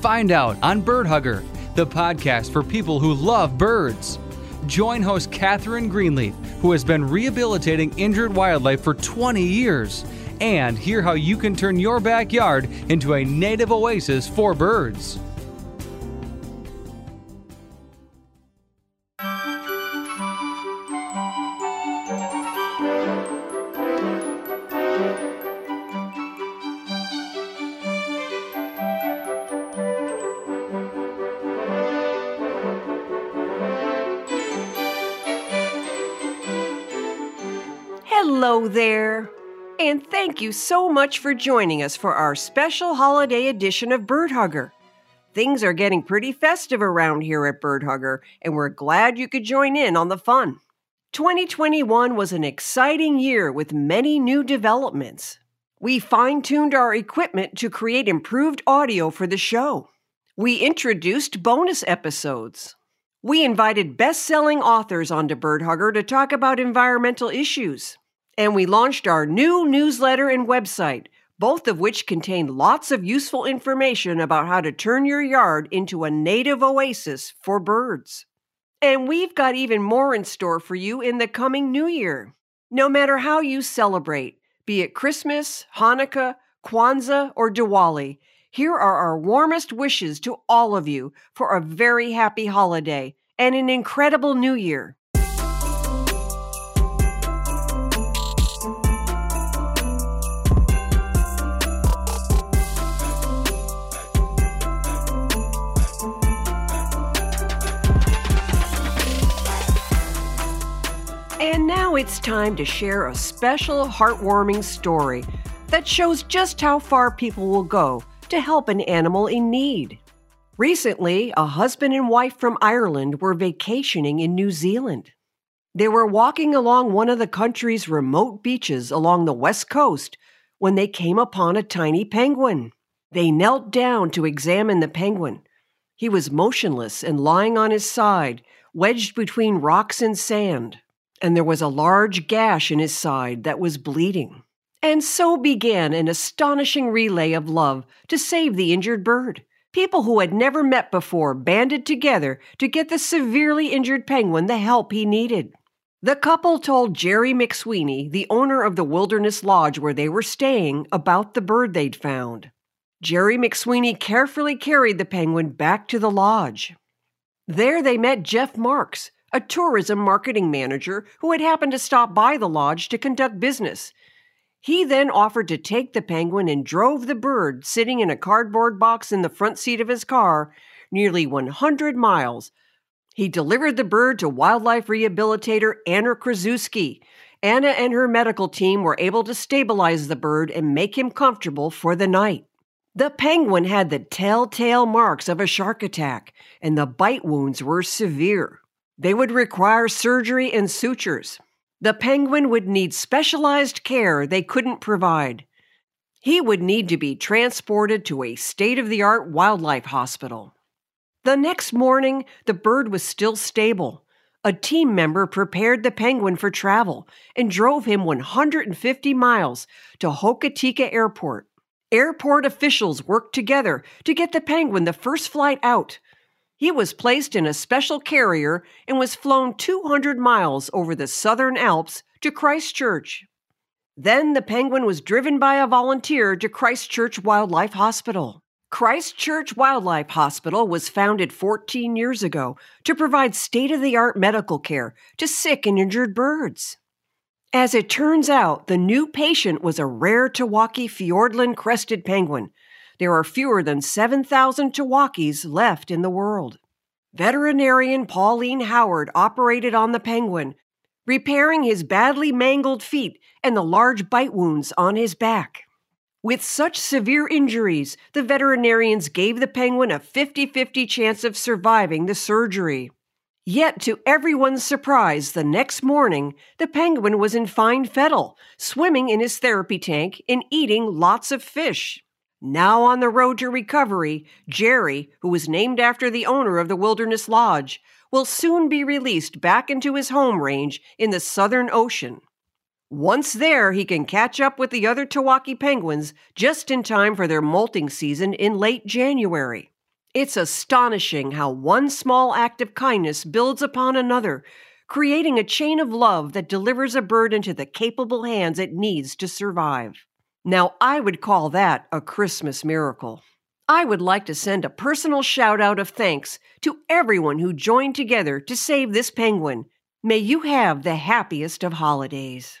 Find out on Bird Hugger, the podcast for people who love birds. Join host Catherine Greenleaf, who has been rehabilitating injured wildlife for 20 years, and hear how you can turn your backyard into a native oasis for birds. There, and thank you so much for joining us for our special holiday edition of Bird Hugger. Things are getting pretty festive around here at Bird Hugger, and we're glad you could join in on the fun. 2021 was an exciting year with many new developments. We fine tuned our equipment to create improved audio for the show. We introduced bonus episodes. We invited best selling authors onto Bird Hugger to talk about environmental issues. And we launched our new newsletter and website, both of which contain lots of useful information about how to turn your yard into a native oasis for birds. And we've got even more in store for you in the coming new year. No matter how you celebrate, be it Christmas, Hanukkah, Kwanzaa, or Diwali, here are our warmest wishes to all of you for a very happy holiday and an incredible new year. Now it's time to share a special heartwarming story that shows just how far people will go to help an animal in need. Recently, a husband and wife from Ireland were vacationing in New Zealand. They were walking along one of the country's remote beaches along the west coast when they came upon a tiny penguin. They knelt down to examine the penguin. He was motionless and lying on his side, wedged between rocks and sand, and there was a large gash in his side that was bleeding. And so began an astonishing relay of love to save the injured bird. People who had never met before banded together to get the severely injured penguin the help he needed. The couple told Jerry McSweeney, the owner of the Wilderness Lodge where they were staying, about the bird they'd found. Jerry McSweeney carefully carried the penguin back to the lodge. There they met Jeff Marks, a tourism marketing manager who had happened to stop by the lodge to conduct business. He then offered to take the penguin and drove the bird, sitting in a cardboard box in the front seat of his car, nearly 100 miles. He delivered the bird to wildlife rehabilitator Anna Krasuski. Anna and her medical team were able to stabilize the bird and make him comfortable for the night. The penguin had the telltale marks of a shark attack, and the bite wounds were severe. They would require surgery and sutures. The penguin would need specialized care they couldn't provide. He would need to be transported to a state of the art wildlife hospital. The next morning, the bird was still stable. A team member prepared the penguin for travel and drove him 150 miles to Hokitika Airport. Airport officials worked together to get the penguin the first flight out. He was placed in a special carrier and was flown 200 miles over the southern Alps to Christchurch. Then the penguin was driven by a volunteer to Christchurch Wildlife Hospital. Christchurch Wildlife Hospital was founded 14 years ago to provide state of the art medical care to sick and injured birds. As it turns out, the new patient was a rare Tawaki Fiordland crested penguin there are fewer than 7,000 Tawakis left in the world. Veterinarian Pauline Howard operated on the penguin, repairing his badly mangled feet and the large bite wounds on his back. With such severe injuries, the veterinarians gave the penguin a 50 50 chance of surviving the surgery. Yet, to everyone's surprise, the next morning, the penguin was in fine fettle, swimming in his therapy tank and eating lots of fish. Now on the road to recovery, Jerry, who was named after the owner of the Wilderness Lodge, will soon be released back into his home range in the Southern Ocean. Once there, he can catch up with the other Tawaki penguins just in time for their molting season in late January. It's astonishing how one small act of kindness builds upon another, creating a chain of love that delivers a bird into the capable hands it needs to survive. Now, I would call that a Christmas miracle. I would like to send a personal shout out of thanks to everyone who joined together to save this penguin. May you have the happiest of holidays.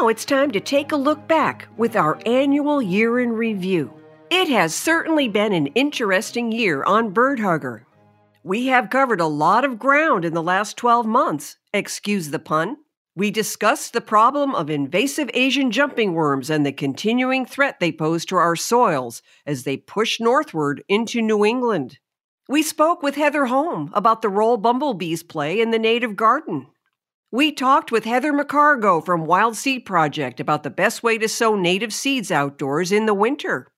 Now it's time to take a look back with our annual year in review. It has certainly been an interesting year on Bird Hugger. We have covered a lot of ground in the last 12 months, excuse the pun. We discussed the problem of invasive Asian jumping worms and the continuing threat they pose to our soils as they push northward into New England. We spoke with Heather Holm about the role bumblebees play in the native garden. We talked with Heather McCargo from Wild Seed Project about the best way to sow native seeds outdoors in the winter.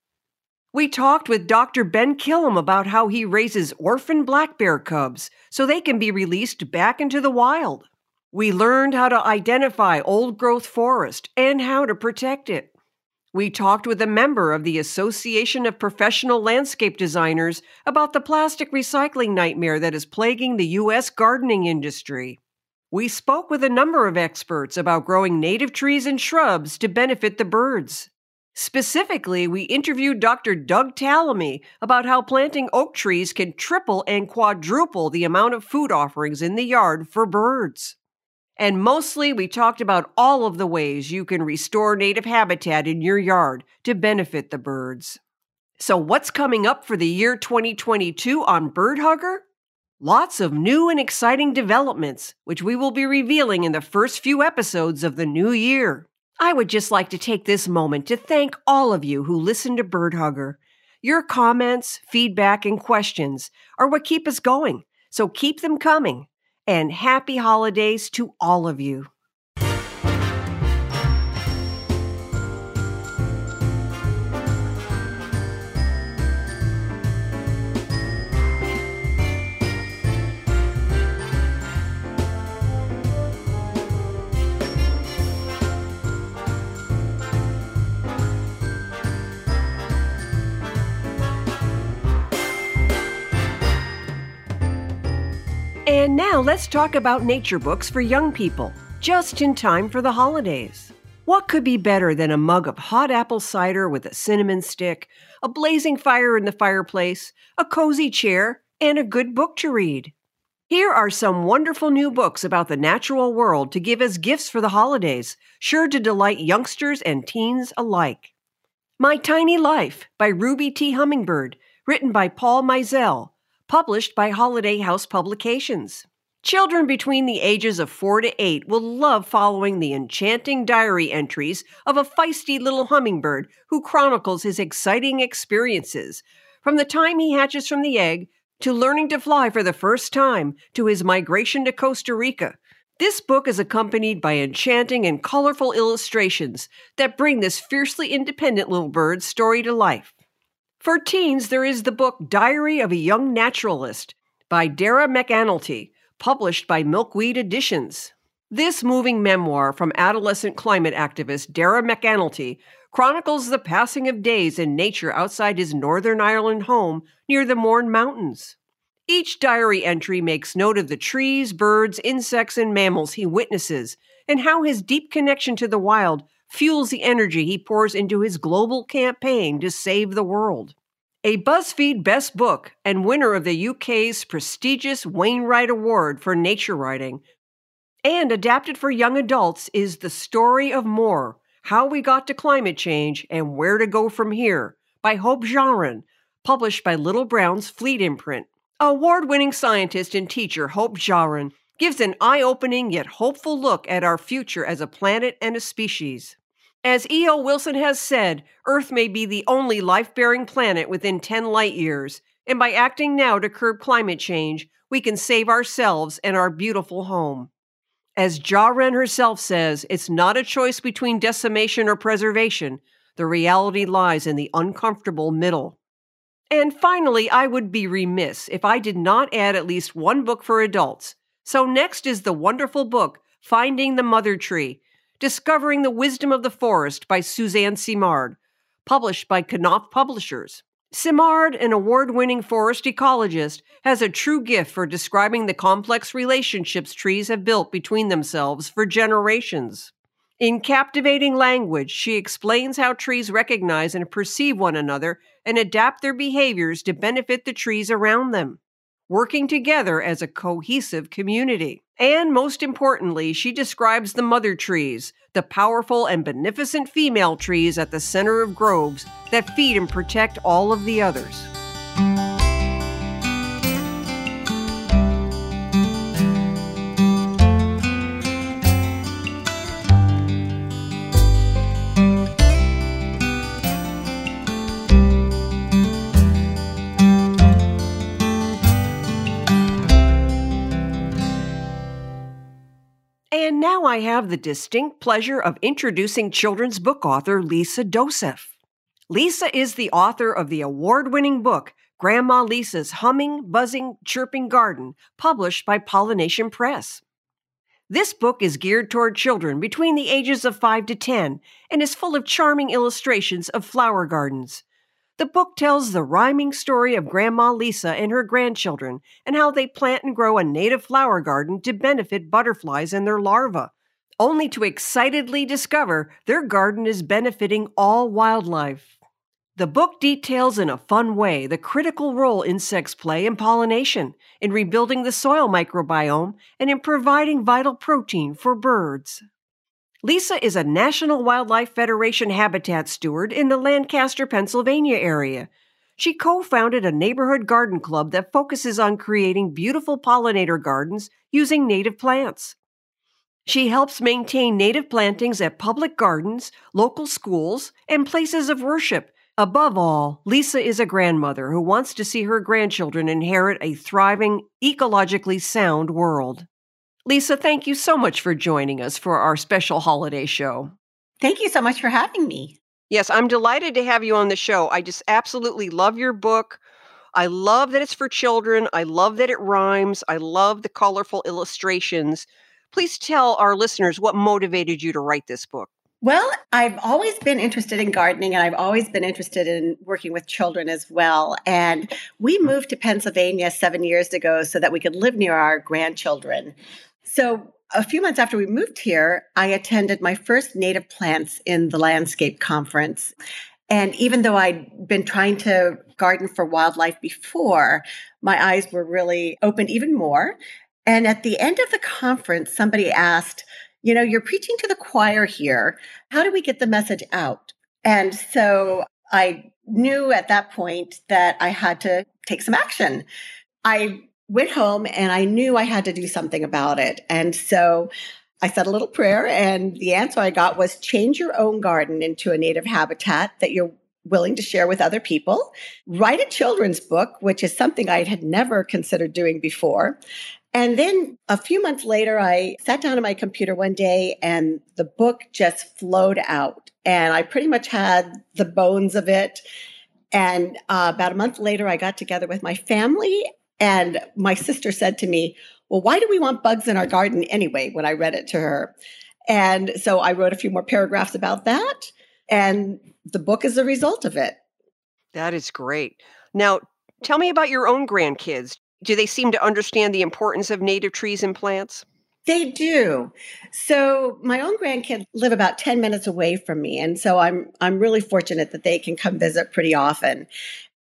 We talked with Dr. Ben Kilham about how he raises orphan black bear cubs so they can be released back into the wild. We learned how to identify old growth forest and how to protect it. We talked with a member of the Association of Professional Landscape Designers about the plastic recycling nightmare that is plaguing the U.S. gardening industry. We spoke with a number of experts about growing native trees and shrubs to benefit the birds. Specifically, we interviewed Dr. Doug Tallamy about how planting oak trees can triple and quadruple the amount of food offerings in the yard for birds. And mostly, we talked about all of the ways you can restore native habitat in your yard to benefit the birds. So, what's coming up for the year 2022 on Bird Hugger? Lots of new and exciting developments, which we will be revealing in the first few episodes of the new year. I would just like to take this moment to thank all of you who listen to Bird Hugger. Your comments, feedback, and questions are what keep us going, so keep them coming. And happy holidays to all of you. And now let's talk about nature books for young people, just in time for the holidays. What could be better than a mug of hot apple cider with a cinnamon stick, a blazing fire in the fireplace, a cozy chair, and a good book to read? Here are some wonderful new books about the natural world to give as gifts for the holidays, sure to delight youngsters and teens alike. My Tiny Life by Ruby T. Hummingbird, written by Paul Meisel, published by Holiday House Publications. Children between the ages of 4 to 8 will love following the enchanting diary entries of a feisty little hummingbird who chronicles his exciting experiences, from the time he hatches from the egg to learning to fly for the first time to his migration to Costa Rica. This book is accompanied by enchanting and colorful illustrations that bring this fiercely independent little bird's story to life. For teens, there is the book Diary of a Young Naturalist by Dara McAnulty, published by Milkweed Editions. This moving memoir from adolescent climate activist Dara McAnulty chronicles the passing of days in nature outside his Northern Ireland home near the Mourne Mountains. Each diary entry makes note of the trees, birds, insects, and mammals he witnesses, and how his deep connection to the wild fuels the energy he pours into his global campaign to save the world. a BuzzFeed Best Book and winner of the UK's prestigious Wainwright Award for nature writing. And adapted for young adults is The Story of More How We Got to Climate Change and Where to Go From Here by Hope Jahren, published by Little Brown's Fleet imprint. Award winning scientist and teacher Hope Jahren gives an eye opening yet hopeful look at our future as a planet and a species. As E.O. Wilson has said, Earth may be the only life bearing planet within 10 light years, and by acting now to curb climate change, we can save ourselves and our beautiful home. As Jahren herself says, it's not a choice between decimation or preservation. The reality lies in the uncomfortable middle. And finally, I would be remiss if I did not add at least one book for adults. So next is the wonderful book, Finding the Mother Tree Discovering the Wisdom of the Forest by Suzanne Simard, published by Knopf Publishers. Simard, an award winning forest ecologist, has a true gift for describing the complex relationships trees have built between themselves for generations. In captivating language, she explains how trees recognize and perceive one another and adapt their behaviors to benefit the trees around them working together as a cohesive community. And most importantly, she describes the mother trees, the powerful and beneficent female trees at the center of groves that feed and protect all of the others. Now I have the distinct pleasure of introducing children's book author Lisa Dosef. Lisa is the author of the award winning book, Grandma Lisa's Humming, Buzzing, Chirping Garden, published by Pollination Press. This book is geared toward children between the ages of 5 to 10 and is full of charming illustrations of flower gardens. The book tells the rhyming story of Grandma Lisa and her grandchildren and how they plant and grow a native flower garden to benefit butterflies and their larvae, only to excitedly discover their garden is benefiting all wildlife. The book details in a fun way the critical role insects play in pollination, in rebuilding the soil microbiome, and in providing vital protein for birds. Lisa is a National Wildlife Federation habitat steward in the Lancaster, Pennsylvania area. She co founded a neighborhood garden club that focuses on creating beautiful pollinator gardens using native plants. She helps maintain native plantings at public gardens, local schools, and places of worship. Above all, Lisa is a grandmother who wants to see her grandchildren inherit a thriving, ecologically sound world. Lisa, thank you so much for joining us for our special holiday show. Thank you so much for having me. Yes, I'm delighted to have you on the show. I just absolutely love your book. I love that it's for children. I love that it rhymes. I love the colorful illustrations. Please tell our listeners what motivated you to write this book. Well, I've always been interested in gardening and I've always been interested in working with children as well. And we mm. moved to Pennsylvania seven years ago so that we could live near our grandchildren. So, a few months after we moved here, I attended my first native plants in the landscape conference. And even though I'd been trying to garden for wildlife before, my eyes were really opened even more. And at the end of the conference, somebody asked, You know, you're preaching to the choir here. How do we get the message out? And so I knew at that point that I had to take some action. I went home and I knew I had to do something about it. And so I said a little prayer, and the answer I got was change your own garden into a native habitat that you're willing to share with other people. Write a children's book, which is something I had never considered doing before. And then a few months later, I sat down at my computer one day and the book just flowed out. And I pretty much had the bones of it. And uh, about a month later, I got together with my family and my sister said to me, Well, why do we want bugs in our garden anyway? When I read it to her. And so I wrote a few more paragraphs about that. And the book is a result of it. That is great. Now, tell me about your own grandkids. Do they seem to understand the importance of native trees and plants? They do. So my own grandkids live about 10 minutes away from me. And so I'm I'm really fortunate that they can come visit pretty often.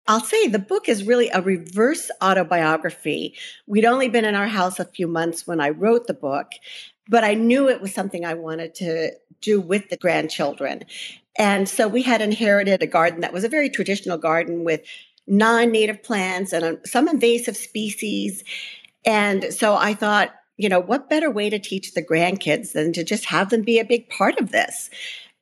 I'll say the book is really a reverse autobiography. We'd only been in our house a few months when I wrote the book, but I knew it was something I wanted to do with the grandchildren. And so we had inherited a garden that was a very traditional garden with non native plants and um, some invasive species. And so I thought, you know, what better way to teach the grandkids than to just have them be a big part of this?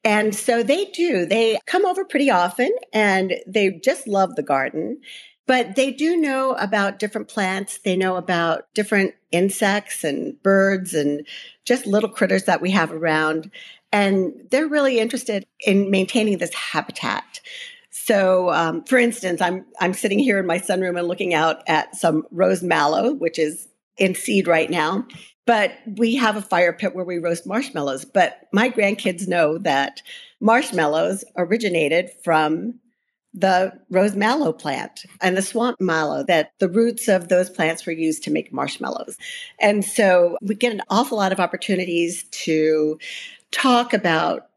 And so they do. They come over pretty often and they just love the garden. But they do know about different plants. They know about different insects and birds and just little critters that we have around. And they're really interested in maintaining this habitat. So, um, for instance, I'm I'm sitting here in my sunroom and looking out at some rose mallow, which is in seed right now. But we have a fire pit where we roast marshmallows. But my grandkids know that marshmallows originated from the rose mallow plant and the swamp mallow, that the roots of those plants were used to make marshmallows. And so we get an awful lot of opportunities to talk about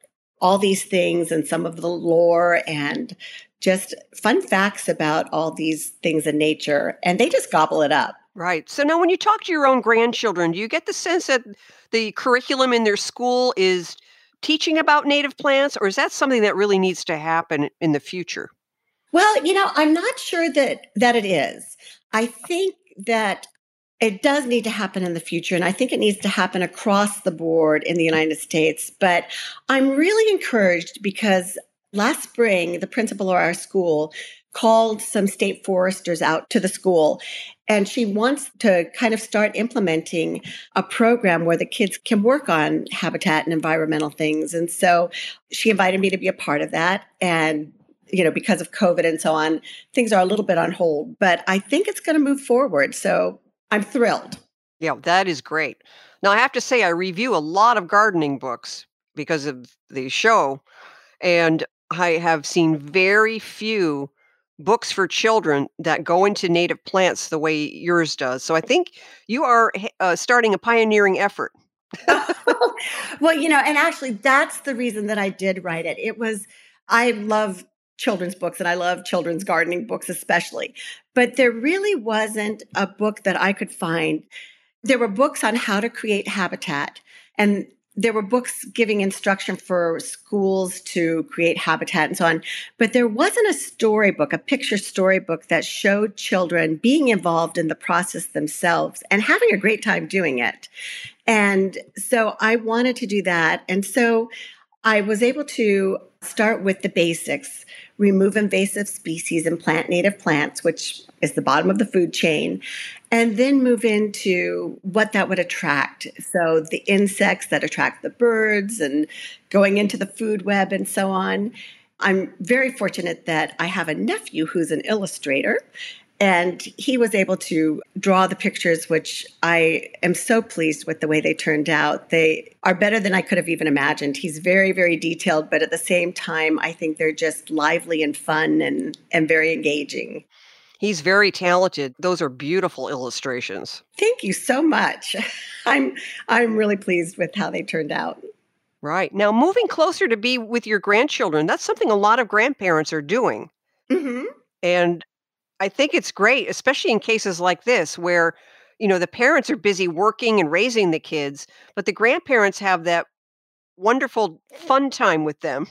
all these things and some of the lore and just fun facts about all these things in nature. And they just gobble it up. Right. So now, when you talk to your own grandchildren, do you get the sense that the curriculum in their school is teaching about native plants, or is that something that really needs to happen in the future? Well, you know, I'm not sure that that it is. I think that it does need to happen in the future, and I think it needs to happen across the board in the United States. But I'm really encouraged because last spring, the principal of our school called some state foresters out to the school and she wants to kind of start implementing a program where the kids can work on habitat and environmental things. And so she invited me to be a part of that. And, you know, because of COVID and so on, things are a little bit on hold, but I think it's going to move forward. So I'm thrilled. Yeah, that is great. Now, I have to say, I review a lot of gardening books because of the show, and I have seen very few books for children that go into native plants the way yours does. So I think you are uh, starting a pioneering effort. well, you know, and actually, that's the reason that I did write it. It was, I love children's books and I love children's gardening books, especially. But there really wasn't a book that I could find. There were books on how to create habitat. And there were books giving instruction for schools to create habitat and so on, but there wasn't a storybook, a picture storybook that showed children being involved in the process themselves and having a great time doing it. And so I wanted to do that. And so I was able to start with the basics, remove invasive species and plant native plants, which is the bottom of the food chain, and then move into what that would attract. So the insects that attract the birds and going into the food web and so on. I'm very fortunate that I have a nephew who's an illustrator and he was able to draw the pictures, which I am so pleased with the way they turned out. They are better than I could have even imagined. He's very, very detailed, but at the same time, I think they're just lively and fun and, and very engaging. He's very talented. Those are beautiful illustrations. Thank you so much. I'm I'm really pleased with how they turned out. Right. Now moving closer to be with your grandchildren, that's something a lot of grandparents are doing. Mm-hmm. And I think it's great, especially in cases like this where, you know, the parents are busy working and raising the kids, but the grandparents have that wonderful fun time with them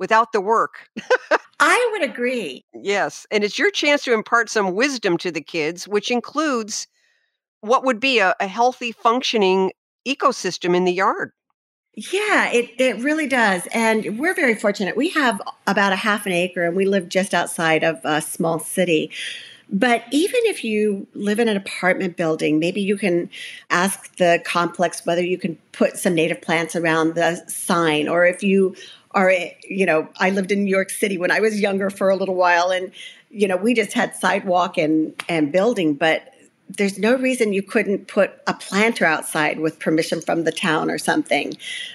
without the work. I would agree. Yes. And it's your chance to impart some wisdom to the kids, which includes what would be a, a healthy, functioning ecosystem in the yard. Yeah, it, it really does. And we're very fortunate. We have about a half an acre and we live just outside of a small city. But even if you live in an apartment building, maybe you can ask the complex whether you can put some native plants around the sign, or if you are, you know, I lived in New York City when I was younger for a little while, and you know, we just had sidewalk and and building, but there's no reason you couldn't put a planter outside with permission from the town or something.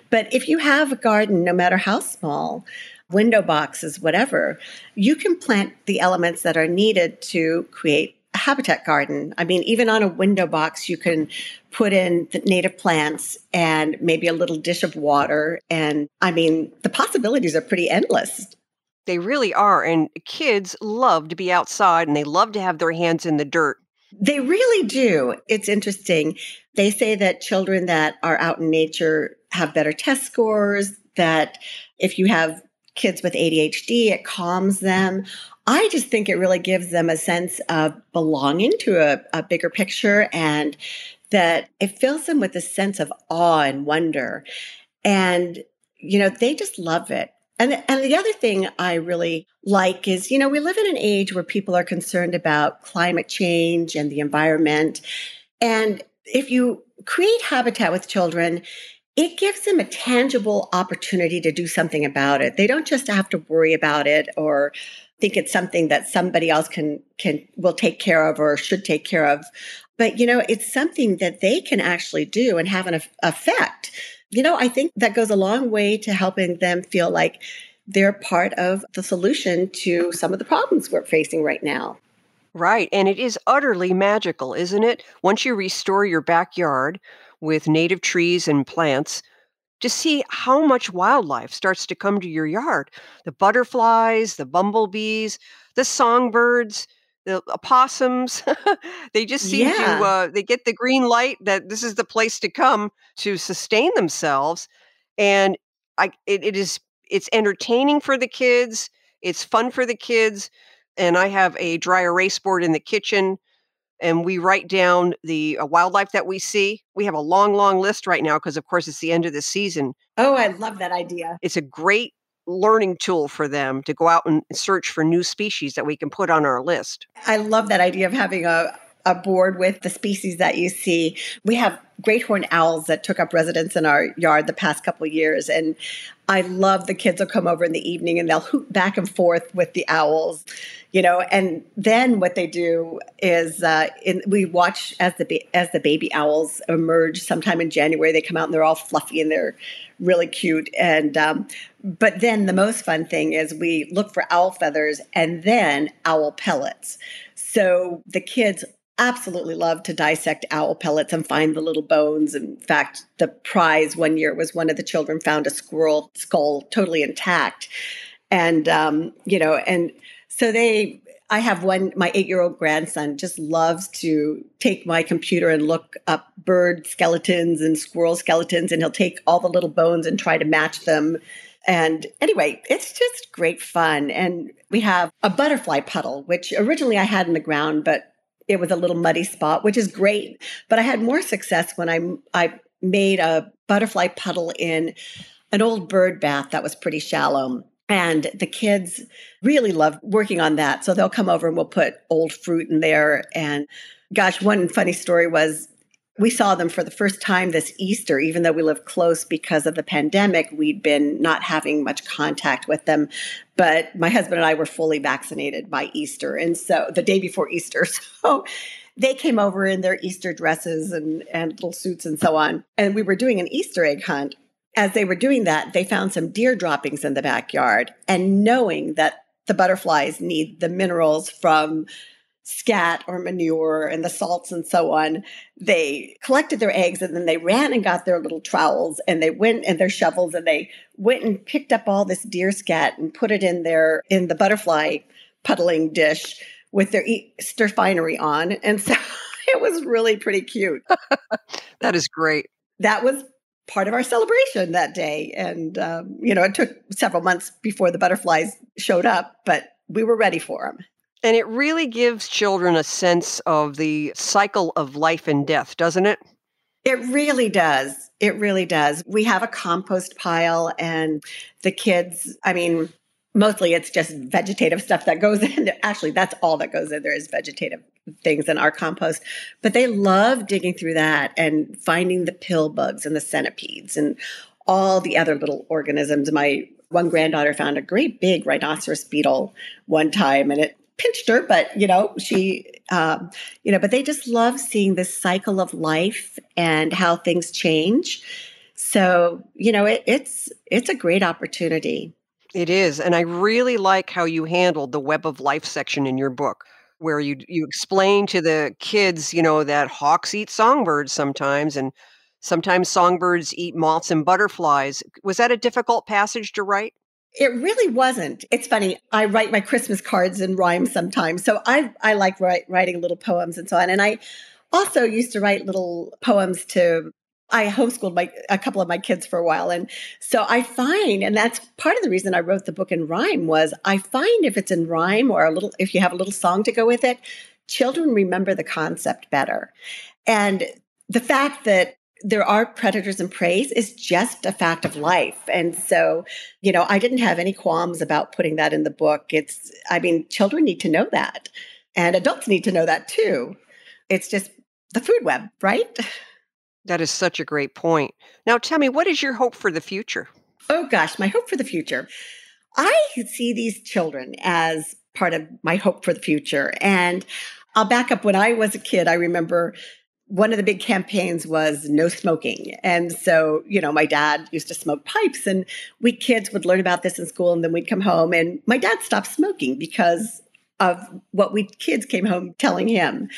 But if you have a garden, no matter how small, window boxes, whatever, you can plant the elements that are needed to create habitat garden. I mean, even on a window box, you can put in the native plants and maybe a little dish of water. And I mean, the possibilities are pretty endless. They really are. And kids love to be outside and they love to have their hands in the dirt. They really do. It's interesting. They say that children that are out in nature have better test scores, that if you have kids with ADHD, it calms them. I just think it really gives them a sense of belonging to a, a bigger picture and that it fills them with a sense of awe and wonder. And, you know, they just love it. And, and the other thing I really like is, you know, we live in an age where people are concerned about climate change and the environment. And if you create habitat with children, it gives them a tangible opportunity to do something about it. They don't just have to worry about it or think it's something that somebody else can can will take care of or should take care of. But you know, it's something that they can actually do and have an effect you know, I think that goes a long way to helping them feel like they're part of the solution to some of the problems we're facing right now. Right. And it is utterly magical, isn't it? Once you restore your backyard with native trees and plants, to see how much wildlife starts to come to your yard the butterflies, the bumblebees, the songbirds, the opossums they just seem yeah. to uh, they get the green light that this is the place to come to sustain themselves and i it, it is it's entertaining for the kids it's fun for the kids and i have a dry erase board in the kitchen and we write down the uh, wildlife that we see. We have a long long list right now because of course it's the end of the season. Oh i love that idea. It's a great learning tool for them to go out and search for new species that we can put on our list. I love that idea of having a a board with the species that you see. We have great horned owls that took up residence in our yard the past couple years and I love the kids will come over in the evening and they'll hoot back and forth with the owls, you know. And then what they do is uh, in, we watch as the as the baby owls emerge sometime in January. They come out and they're all fluffy and they're really cute. And um, but then the most fun thing is we look for owl feathers and then owl pellets. So the kids absolutely love to dissect owl pellets and find the little bones. In fact, the prize one year was one of the children found a squirrel skull totally intact. And, um, you know, and so they, I have one, my eight year old grandson just loves to take my computer and look up bird skeletons and squirrel skeletons, and he'll take all the little bones and try to match them. And anyway, it's just great fun. And we have a butterfly puddle, which originally I had in the ground, but it was a little muddy spot, which is great. But I had more success when I I made a butterfly puddle in an old bird bath that was pretty shallow. And the kids really love working on that. So they'll come over and we'll put old fruit in there. And gosh, one funny story was we saw them for the first time this Easter, even though we live close because of the pandemic. We'd been not having much contact with them. But my husband and I were fully vaccinated by Easter. And so the day before Easter. So they came over in their Easter dresses and, and little suits and so on. And we were doing an Easter egg hunt. As they were doing that, they found some deer droppings in the backyard. And knowing that the butterflies need the minerals from scat or manure and the salts and so on. They collected their eggs and then they ran and got their little trowels and they went and their shovels and they went and picked up all this deer scat and put it in their in the butterfly puddling dish with their Easter finery on. And so it was really pretty cute. that is great. That was part of our celebration that day. And, um, you know, it took several months before the butterflies showed up, but we were ready for them. And it really gives children a sense of the cycle of life and death, doesn't it? It really does. It really does. We have a compost pile, and the kids, I mean, mostly it's just vegetative stuff that goes in. Actually, that's all that goes in there is vegetative things in our compost. But they love digging through that and finding the pill bugs and the centipedes and all the other little organisms. My one granddaughter found a great big rhinoceros beetle one time, and it pinched her, but you know, she, um, you know, but they just love seeing this cycle of life and how things change. So, you know, it, it's it's a great opportunity. It is, and I really like how you handled the web of life section in your book, where you you explain to the kids, you know, that hawks eat songbirds sometimes, and sometimes songbirds eat moths and butterflies. Was that a difficult passage to write? It really wasn't. It's funny. I write my Christmas cards in rhyme sometimes. So I I like write, writing little poems and so on. And I also used to write little poems to I homeschooled my a couple of my kids for a while and so I find and that's part of the reason I wrote the book in rhyme was I find if it's in rhyme or a little if you have a little song to go with it children remember the concept better. And the fact that there are predators and preys is just a fact of life. And so, you know, I didn't have any qualms about putting that in the book. It's, I mean, children need to know that, and adults need to know that too. It's just the food web, right? That is such a great point. Now, tell me, what is your hope for the future? Oh, gosh, my hope for the future. I see these children as part of my hope for the future. And I'll back up. When I was a kid, I remember one of the big campaigns was no smoking. And so, you know, my dad used to smoke pipes, and we kids would learn about this in school, and then we'd come home, and my dad stopped smoking because of what we kids came home telling him.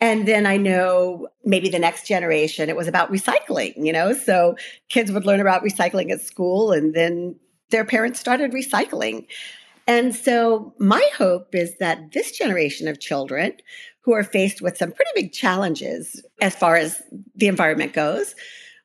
And then I know maybe the next generation, it was about recycling, you know? So kids would learn about recycling at school, and then their parents started recycling. And so, my hope is that this generation of children who are faced with some pretty big challenges as far as the environment goes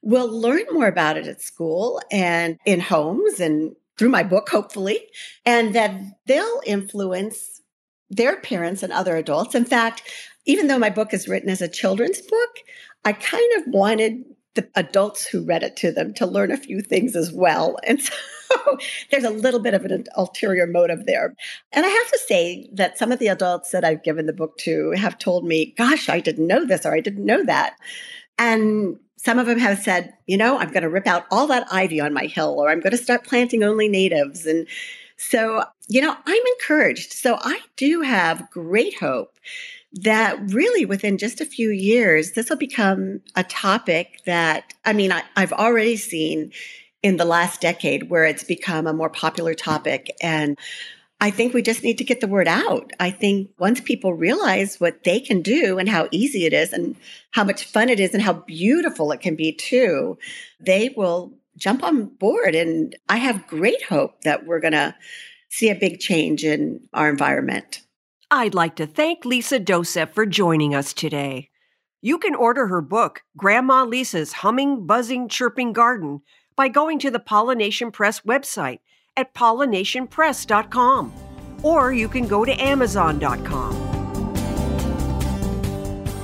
will learn more about it at school and in homes and through my book, hopefully, and that they'll influence their parents and other adults. In fact, even though my book is written as a children's book, I kind of wanted the adults who read it to them to learn a few things as well. And so there's a little bit of an ulterior motive there. And I have to say that some of the adults that I've given the book to have told me, gosh, I didn't know this or I didn't know that. And some of them have said, you know, I'm going to rip out all that ivy on my hill or I'm going to start planting only natives. And so, you know, I'm encouraged. So I do have great hope that really within just a few years, this will become a topic that, I mean, I, have already seen in the last decade where it's become a more popular topic. And I think we just need to get the word out. I think once people realize what they can do and how easy it is and how much fun it is and how beautiful it can be too, they will jump on board. And I have great hope that we're going to see a big change in our environment. I'd like to thank Lisa Dosef for joining us today. You can order her book, Grandma Lisa's Humming, Buzzing, Chirping Garden, by going to the Pollination Press website at pollinationpress.com, or you can go to amazon.com.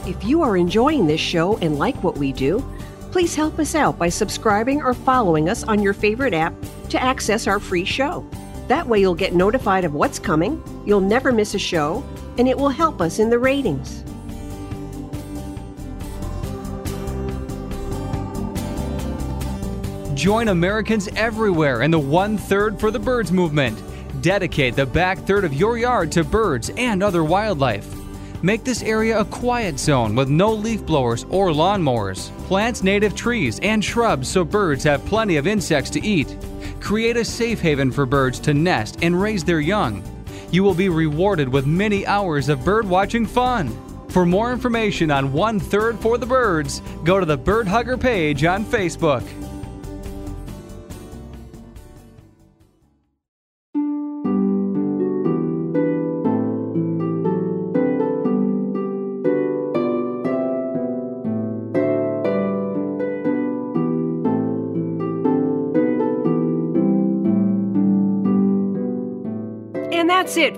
If you are enjoying this show and like what we do, please help us out by subscribing or following us on your favorite app to access our free show. That way, you'll get notified of what's coming, you'll never miss a show, and it will help us in the ratings. Join Americans everywhere in the One Third for the Birds movement. Dedicate the back third of your yard to birds and other wildlife. Make this area a quiet zone with no leaf blowers or lawnmowers. Plant native trees and shrubs so birds have plenty of insects to eat. Create a safe haven for birds to nest and raise their young. You will be rewarded with many hours of bird watching fun. For more information on One Third for the Birds, go to the Bird Hugger page on Facebook.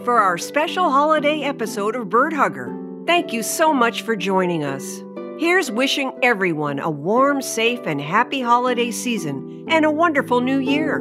For our special holiday episode of Bird Hugger. Thank you so much for joining us. Here's wishing everyone a warm, safe, and happy holiday season and a wonderful new year.